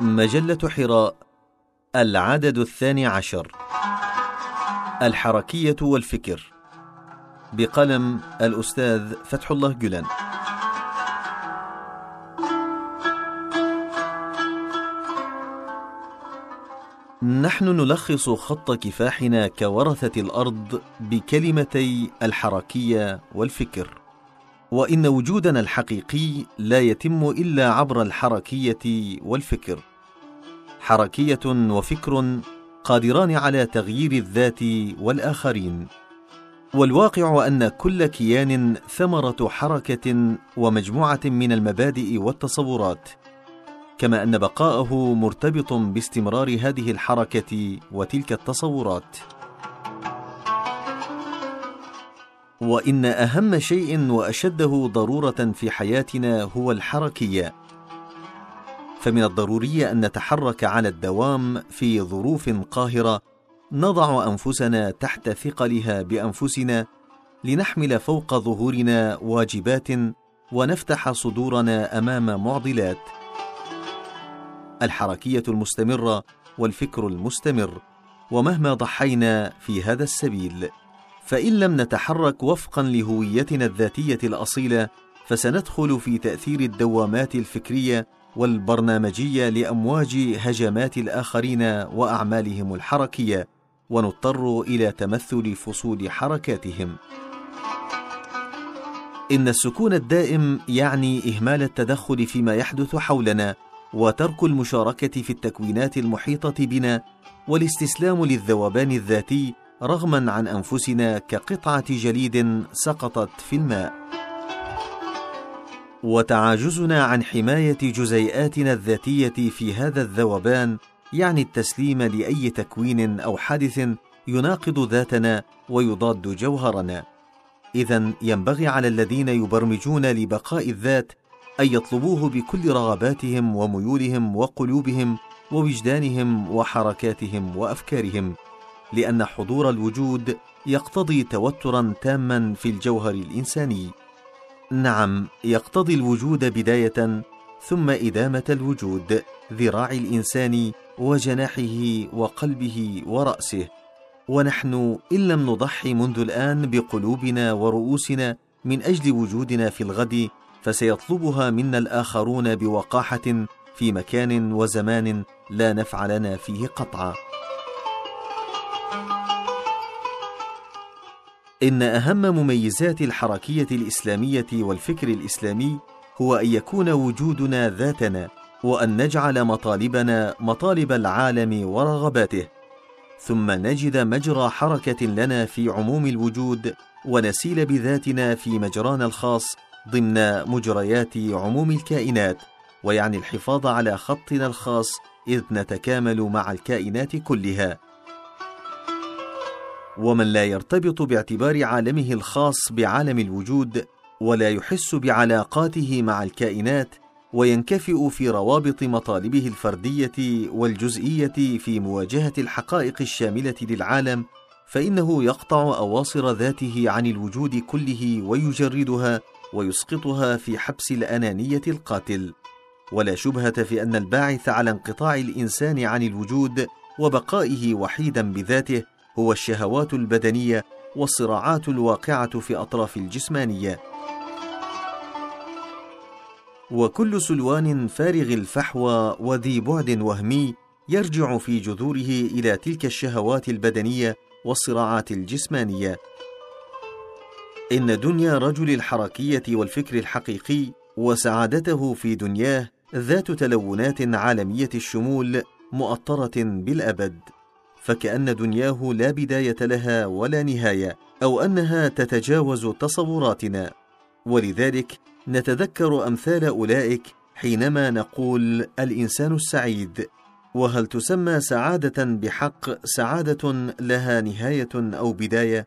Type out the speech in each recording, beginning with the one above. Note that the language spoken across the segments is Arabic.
مجلة حراء العدد الثاني عشر. الحركية والفكر بقلم الأستاذ فتح الله جلان نحن نلخص خط كفاحنا كورثة الأرض بكلمتي الحركية والفكر. وإن وجودنا الحقيقي لا يتم إلا عبر الحركية والفكر. حركية وفكر قادران على تغيير الذات والآخرين. والواقع أن كل كيان ثمرة حركة ومجموعة من المبادئ والتصورات كما أن بقاءه مرتبط باستمرار هذه الحركة وتلك التصورات. وإن أهم شيء وأشده ضرورة في حياتنا هو الحركية. فمن الضروري أن نتحرك على الدوام في ظروف قاهرة نضع أنفسنا تحت ثقلها بأنفسنا لنحمل فوق ظهورنا واجبات ونفتح صدورنا أمام معضلات. الحركية المستمرة والفكر المستمر ومهما ضحينا في هذا السبيل. فإن لم نتحرك وفقا لهويتنا الذاتية الأصيلة فسندخل في تأثير الدوامات الفكرية والبرنامجية لأمواج هجمات الآخرين وأعمالهم الحركية ونضطر إلى تمثل فصول حركاتهم. إن السكون الدائم يعني إهمال التدخل فيما يحدث حولنا وترك المشاركة في التكوينات المحيطة بنا والاستسلام للذوبان الذاتي رغما عن أنفسنا كقطعة جليد سقطت في الماء. وتعاجزنا عن حماية جزيئاتنا الذاتية في هذا الذوبان يعني التسليم لأي تكوين أو حادث يناقض ذاتنا ويضاد جوهرنا. اذا ينبغي على الذين يبرمجون لبقاء الذات أن يطلبوه بكل رغباتهم وميولهم وقلوبهم ووجدانهم وحركاتهم وأفكارهم. لأن حضور الوجود يقتضي توترا تاما في الجوهر الإنساني. نعم يقتضي الوجود بداية ثم إدامة الوجود ذراع الإنسان وجناحه وقلبه ورأسه. ونحن إن لم نضحي منذ الآن بقلوبنا ورؤوسنا من أجل وجودنا في الغد فسيطلبها منا الآخرون بوقاحة في مكان وزمان لا نفع لنا فيه قطعا. إن أهم مميزات الحركية الإسلامية والفكر الإسلامي هو أن يكون وجودنا ذاتنا وأن نجعل مطالبنا مطالب العالم ورغباته. ثم نجد مجرى حركة لنا في عموم الوجود ونسيل بذاتنا في مجرانا الخاص ضمن مجريات عموم الكائنات ويعني الحفاظ على خطنا الخاص إذ نتكامل مع الكائنات كلها. ومن لا يرتبط باعتبار عالمه الخاص بعالم الوجود ولا يحس بعلاقاته مع الكائنات وينكفئ في روابط مطالبه الفردية والجزئية في مواجهة الحقائق الشاملة للعالم فإنه يقطع أواصر ذاته عن الوجود كله ويجردها ويسقطها في حبس الأنانية القاتل. ولا شبهة في أن الباعث على انقطاع الإنسان عن الوجود وبقائه وحيدا بذاته هو الشهوات البدنية والصراعات الواقعة في أطراف الجسمانية. وكل سلوان فارغ الفحوى وذي بعد وهمي يرجع في جذوره إلى تلك الشهوات البدنية والصراعات الجسمانية. إن دنيا رجل الحركية والفكر الحقيقي وسعادته في دنياه ذات تلونات عالمية الشمول مؤطرة بالأبد. فكأن دنياه لا بداية لها ولا نهاية أو أنها تتجاوز تصوراتنا ولذلك نتذكر أمثال أولئك حينما نقول الإنسان السعيد وهل تسمى سعادة بحق سعادة لها نهاية أو بداية؟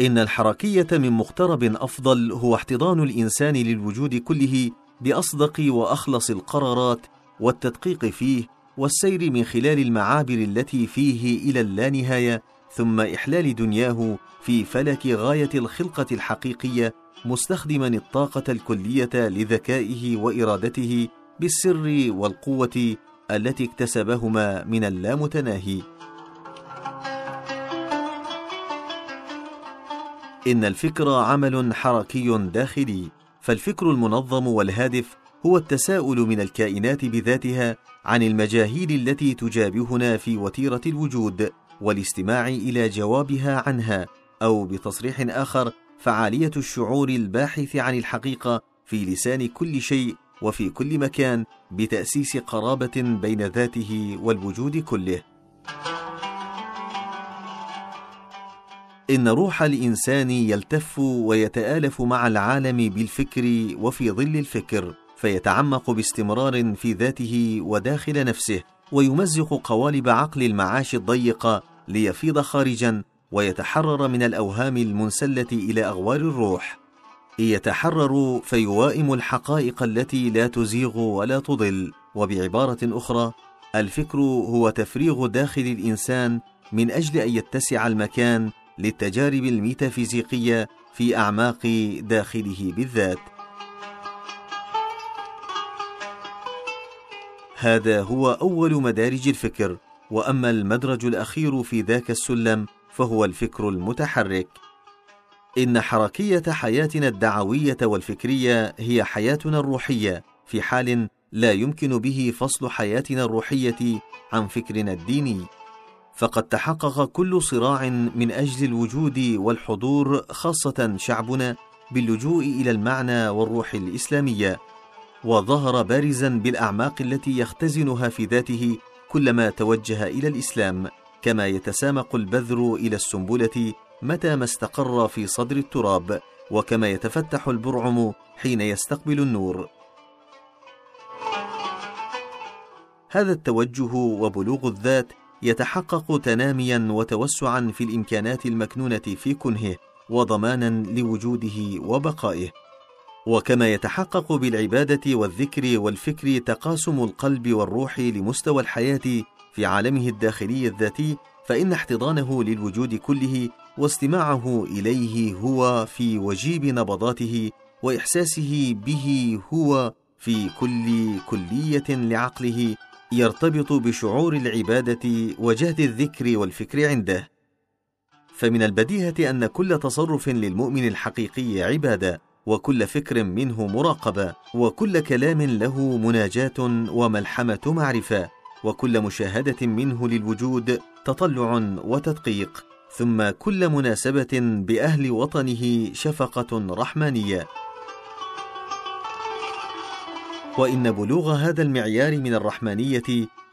إن الحركية من مقترب أفضل هو احتضان الإنسان للوجود كله بأصدق وأخلص القرارات والتدقيق فيه والسير من خلال المعابر التي فيه إلى اللانهاية ثم إحلال دنياه في فلك غاية الخلقة الحقيقية مستخدما الطاقة الكلية لذكائه وإرادته بالسر والقوة التي اكتسبهما من اللامتناهي. إن الفكر عمل حركي داخلي فالفكر المنظم والهادف هو التساؤل من الكائنات بذاتها عن المجاهيل التي تجابهنا في وتيرة الوجود والاستماع إلى جوابها عنها أو بتصريح آخر فعالية الشعور الباحث عن الحقيقة في لسان كل شيء وفي كل مكان بتأسيس قرابة بين ذاته والوجود كله. إن روح الإنسان يلتف ويتآلف مع العالم بالفكر وفي ظل الفكر. فيتعمق باستمرار في ذاته وداخل نفسه ويمزق قوالب عقل المعاش الضيقه ليفيض خارجا ويتحرر من الأوهام المنسلة إلى أغوار الروح. يتحرر فيوائم الحقائق التي لا تزيغ ولا تضل وبعبارة أخرى الفكر هو تفريغ داخل الإنسان من أجل أن يتسع المكان للتجارب الميتافيزيقية في أعماق داخله بالذات. هذا هو أول مدارج الفكر وأما المدرج الأخير في ذاك السلم فهو الفكر المتحرك. إن حركية حياتنا الدعوية والفكرية هي حياتنا الروحية في حال لا يمكن به فصل حياتنا الروحية عن فكرنا الديني. فقد تحقق كل صراع من أجل الوجود والحضور خاصة شعبنا باللجوء إلى المعنى والروح الإسلامية. وظهر بارزا بالأعماق التي يختزنها في ذاته كلما توجه إلى الإسلام كما يتسامق البذر إلى السنبلة متى ما استقر في صدر التراب وكما يتفتح البرعم حين يستقبل النور. هذا التوجه وبلوغ الذات يتحقق تناميا وتوسعا في الإمكانات المكنونة في كنهه وضمانا لوجوده وبقائه. وكما يتحقق بالعبادة والذكر والفكر تقاسم القلب والروح لمستوى الحياة في عالمه الداخلي الذاتي فإن احتضانه للوجود كله واستماعه إليه هو في وجيب نبضاته وإحساسه به هو في كل كلية لعقله يرتبط بشعور العبادة وجهد الذكر والفكر عنده. فمن البديهة أن كل تصرف للمؤمن الحقيقي عبادة وكل فكر منه مراقبه وكل كلام له مناجاة وملحمة معرفة وكل مشاهدة منه للوجود تطلع وتدقيق. ثم كل مناسبة بأهل وطنه شفقة رحمانية. وإن بلوغ هذا المعيار من الرحمانية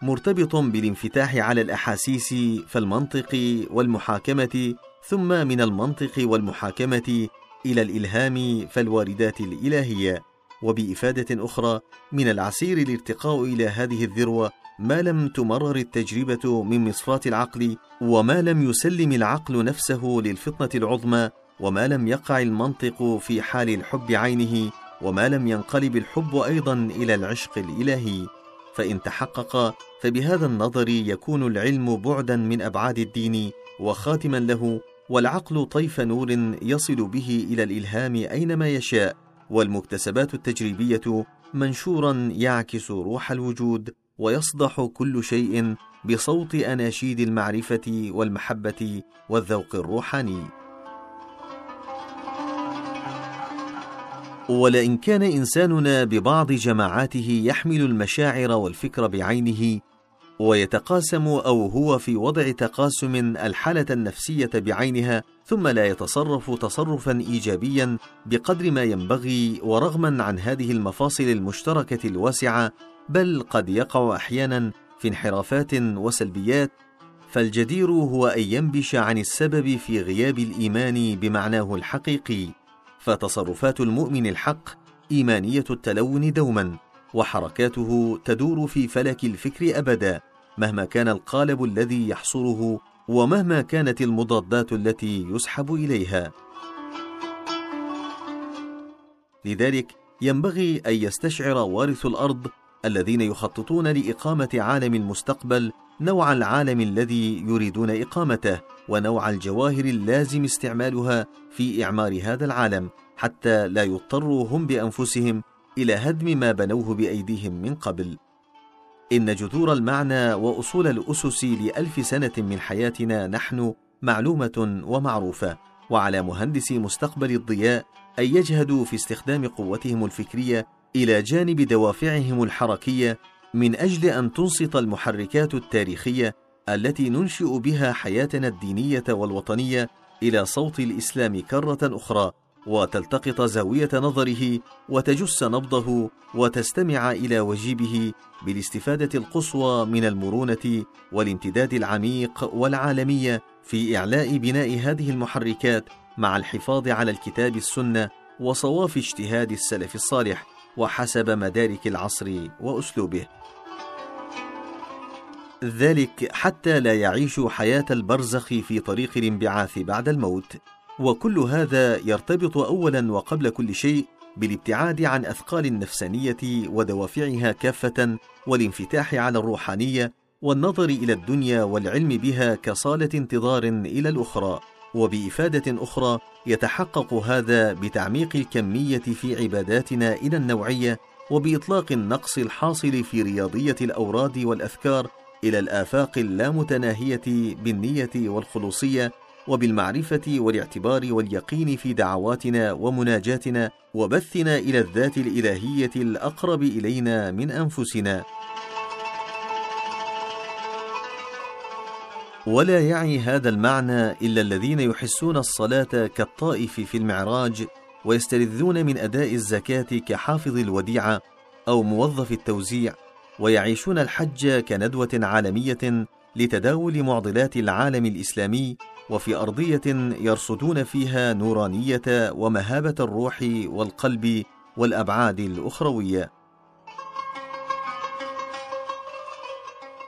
مرتبط بالانفتاح على الأحاسيس فالمنطق والمحاكمة ثم من المنطق والمحاكمة إلى الإلهام فالواردات الإلهية وبإفادة أخرى من العسير الارتقاء إلى هذه الذروة ما لم تمرر التجربة من مصفاة العقل وما لم يسلم العقل نفسه للفطنة العظمى وما لم يقع المنطق في حال الحب عينه وما لم ينقلب الحب أيضا إلى العشق الإلهي. فإن تحقق فبهذا النظر يكون العلم بعدا من أبعاد الدين وخاتما له والعقل طيف نور يصل به إلى الإلهام أينما يشاء والمكتسبات التجريبية منشورا يعكس روح الوجود ويصدح كل شيء بصوت أناشيد المعرفة والمحبة والذوق الروحاني. ولئن كان إنساننا ببعض جماعاته يحمل المشاعر والفكر بعينه ويتقاسم أو هو في وضع تقاسم الحالة النفسية بعينها ثم لا يتصرف تصرفا ايجابيا بقدر ما ينبغي ورغما عن هذه المفاصل المشتركة الواسعة بل قد يقع أحيانا في انحرافات وسلبيات. فالجدير هو أن ينبش عن السبب في غياب الإيمان بمعناه الحقيقي. فتصرفات المؤمن الحق إيمانية التلون دوما وحركاته تدور في فلك الفكر ابدا. مهما كان القالب الذي يحصره ومهما كانت المضادات التي يسحب إليها. لذلك ينبغي أن يستشعر وارث الأرض الذين يخططون لإقامة عالم المستقبل نوع العالم الذي يريدون إقامته ونوع الجواهر اللازم استعمالها في إعمار هذا العالم حتى لا يضطروا هم بأنفسهم إلى هدم ما بنوه بأيديهم من قبل. إن جذور المعنى وأصول الأسس لألف سنة من حياتنا نحن معلومة ومعروفة وعلى مهندسي مستقبل الضياء أن يجهدوا في استخدام قوتهم الفكرية إلى جانب دوافعهم الحركية من أجل أن تنصت المحركات التاريخية التي ننشئ بها حياتنا الدينية والوطنية إلى صوت الإسلام كرة أخرى. وتلتقط زاوية نظره وتجس نبضه وتستمع إلى وجيبه بالاستفادة القصوى من المرونة والامتداد العميق والعالميه في إعلاء بناء هذه المحركات مع الحفاظ على الكتاب السنة وصواف اجتهاد السلف الصالح وحسب مدارك العصر وأسلوبه. ذلك حتى لا يعيشوا حياة البرزخ في طريق الانبعاث بعد الموت. وكل هذا يرتبط اولا وقبل كل شيء بالابتعاد عن أثقال النفسانية ودوافعها كافة والانفتاح على الروحانية والنظر إلى الدنيا والعلم بها كصالة انتظار إلى الأخرى. وبإفادة أخرى يتحقق هذا بتعميق الكمية في عباداتنا إلى النوعية وبإطلاق النقص الحاصل في رياضية الأوراد والأذكار إلى الآفاق اللامتناهية بالنية والخلوصية وبالمعرفة والاعتبار واليقين في دعواتنا ومناجاتنا وبثنا إلى الذات الإلهية الأقرب إلينا من أنفسنا. ولا يعي هذا المعنى إلا الذين يحسون الصلاة كالطائف في المعراج ويستلذون من أداء الزكاة كحافظ الوديعة أو موظف التوزيع ويعيشون الحج كندوة عالمية لتداول معضلات العالم الإسلامي وفي أرضية يرصدون فيها نورانية ومهابة الروح والقلب والأبعاد الأخروية.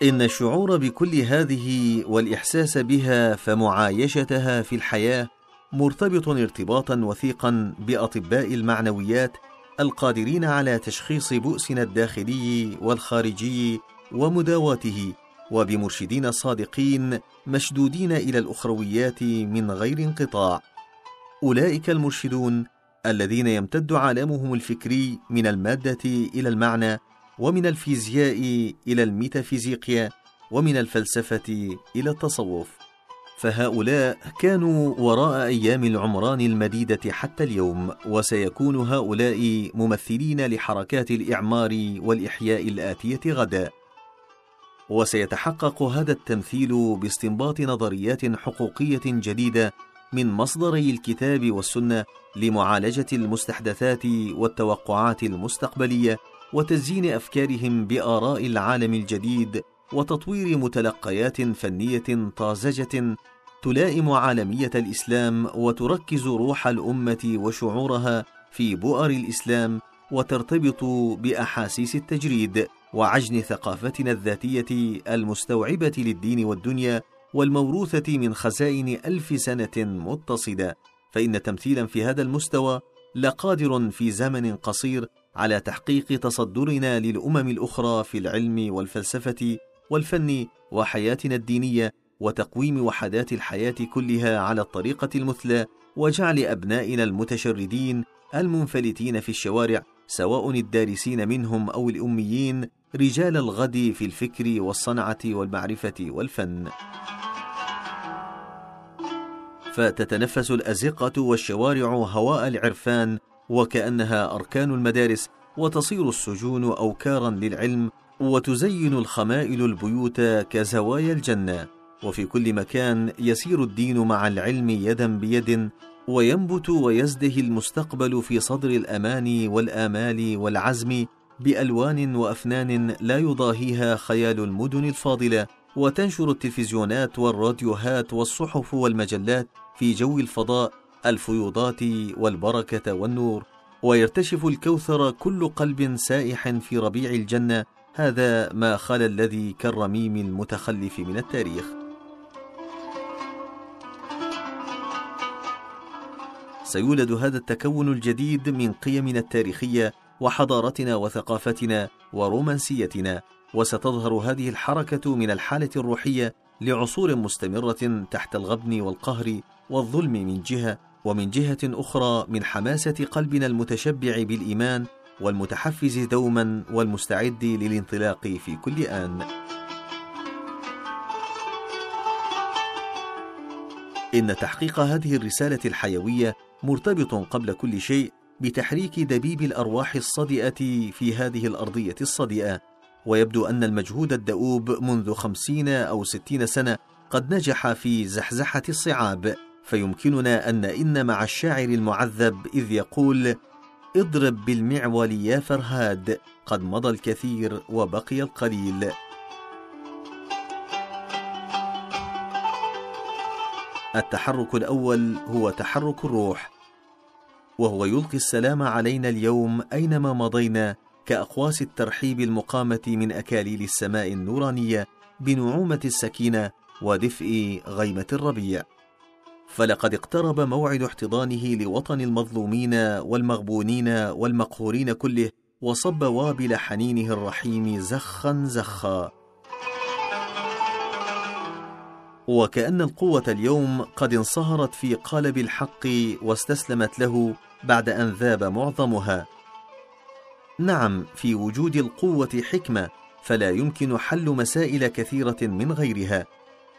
إن الشعور بكل هذه والإحساس بها فمعايشتها في الحياة مرتبط ارتباطا وثيقا بأطباء المعنويات القادرين على تشخيص بؤسنا الداخلي والخارجي ومداواته وبمرشدين صادقين مشدودين إلى الأخرويات من غير انقطاع. أولئك المرشدون الذين يمتد عالمهم الفكري من المادة إلى المعنى ومن الفيزياء إلى الميتافيزيقيا ومن الفلسفة إلى التصوف. فهؤلاء كانوا وراء أيام العمران المديدة حتى اليوم وسيكون هؤلاء ممثلين لحركات الإعمار والإحياء الآتية غدا. وسيتحقق هذا التمثيل باستنباط نظريات حقوقية جديدة من مصدري الكتاب والسنة لمعالجة المستحدثات والتوقعات المستقبلية وتزيين أفكارهم بآراء العالم الجديد وتطوير متلقيات فنية طازجة تلائم عالمية الإسلام وتركز روح الأمة وشعورها في بؤر الإسلام وترتبط بأحاسيس التجريد. وعجن ثقافتنا الذاتية المستوعبة للدين والدنيا والموروثة من خزائن ألف سنة متصدة فإن تمثيلا في هذا المستوى لقادر في زمن قصير على تحقيق تصدرنا للأمم الأخرى في العلم والفلسفة والفن وحياتنا الدينية وتقويم وحدات الحياة كلها على الطريقة المثلى وجعل أبنائنا المتشردين المنفلتين في الشوارع سواء الدارسين منهم أو الأميين رجال الغد في الفكر والصنعة والمعرفة والفن. فتتنفس الأزقة والشوارع هواء العرفان وكأنها أركان المدارس وتصير السجون اوكارا للعلم وتزين الخمائل البيوت كزوايا الجنة. وفي كل مكان يسير الدين مع العلم يدا بيد وينبت ويزدهي المستقبل في صدر الأمان والآمال والعزم بألوان وأفنان لا يضاهيها خيال المدن الفاضلة وتنشر التلفزيونات والراديوهات والصحف والمجلات في جو الفضاء الفيوضات والبركة والنور. ويرتشف الكوثر كل قلب سائح في ربيع الجنة هذا ما خلا الذي كالرميم المتخلف من التاريخ. سيولد هذا التكون الجديد من قيمنا التاريخية وحضارتنا وثقافتنا ورومانسيتنا وستظهر هذه الحركة من الحالة الروحية لعصور مستمرة تحت الغبن والقهر والظلم من جهة ومن جهة أخرى من حماسة قلبنا المتشبع بالإيمان والمتحفز دوما والمستعد للانطلاق في كل آن. إن تحقيق هذه الرسالة الحيوية مرتبط قبل كل شيء بتحريك دبيب الأرواح الصدئة في هذه الأرضية الصدئة، ويبدو أن المجهود الدؤوب منذ خمسين أو ستين سنة قد نجح في زحزحة الصعاب، فيمكننا أن نئن مع الشاعر المعذب إذ يقول: اضرب بالمعول يا فرهاد قد مضى الكثير وبقي القليل التحرك الأول هو تحرك الروح. وهو يلقي السلام علينا اليوم أينما مضينا كأقواس الترحيب المقامة من أكاليل السماء النورانية بنعومة السكينة ودفء غيمة الربيع. فلقد اقترب موعد احتضانه لوطن المظلومين والمغبونين والمقهورين كله وصب وابل حنينه الرحيم زخا زخا. وكأن القوة اليوم قد انصهرت في قالب الحق واستسلمت له بعد أن ذاب معظمها. نعم، في وجود القوة حكمة، فلا يمكن حل مسائل كثيرة من غيرها.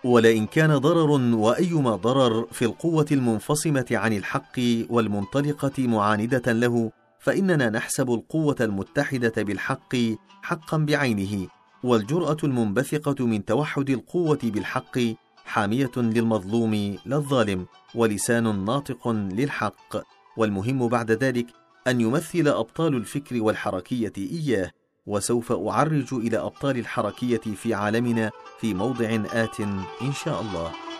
ولئن كان ضرر وأيما ضرر في القوة المنفصمة عن الحق والمنطلقة معاندة له فإننا نحسب القوة المتحدة بالحق حقا بعينه والجرأة المنبثقة من توحد القوة بالحق حامية للمظلوم لا الظالم ولسان ناطق للحق والمهم بعد ذلك أن يمثل أبطال الفكر والحركية إياه وسوف أعرج إلى أبطال الحركية في عالمنا في موضع آت إن شاء الله.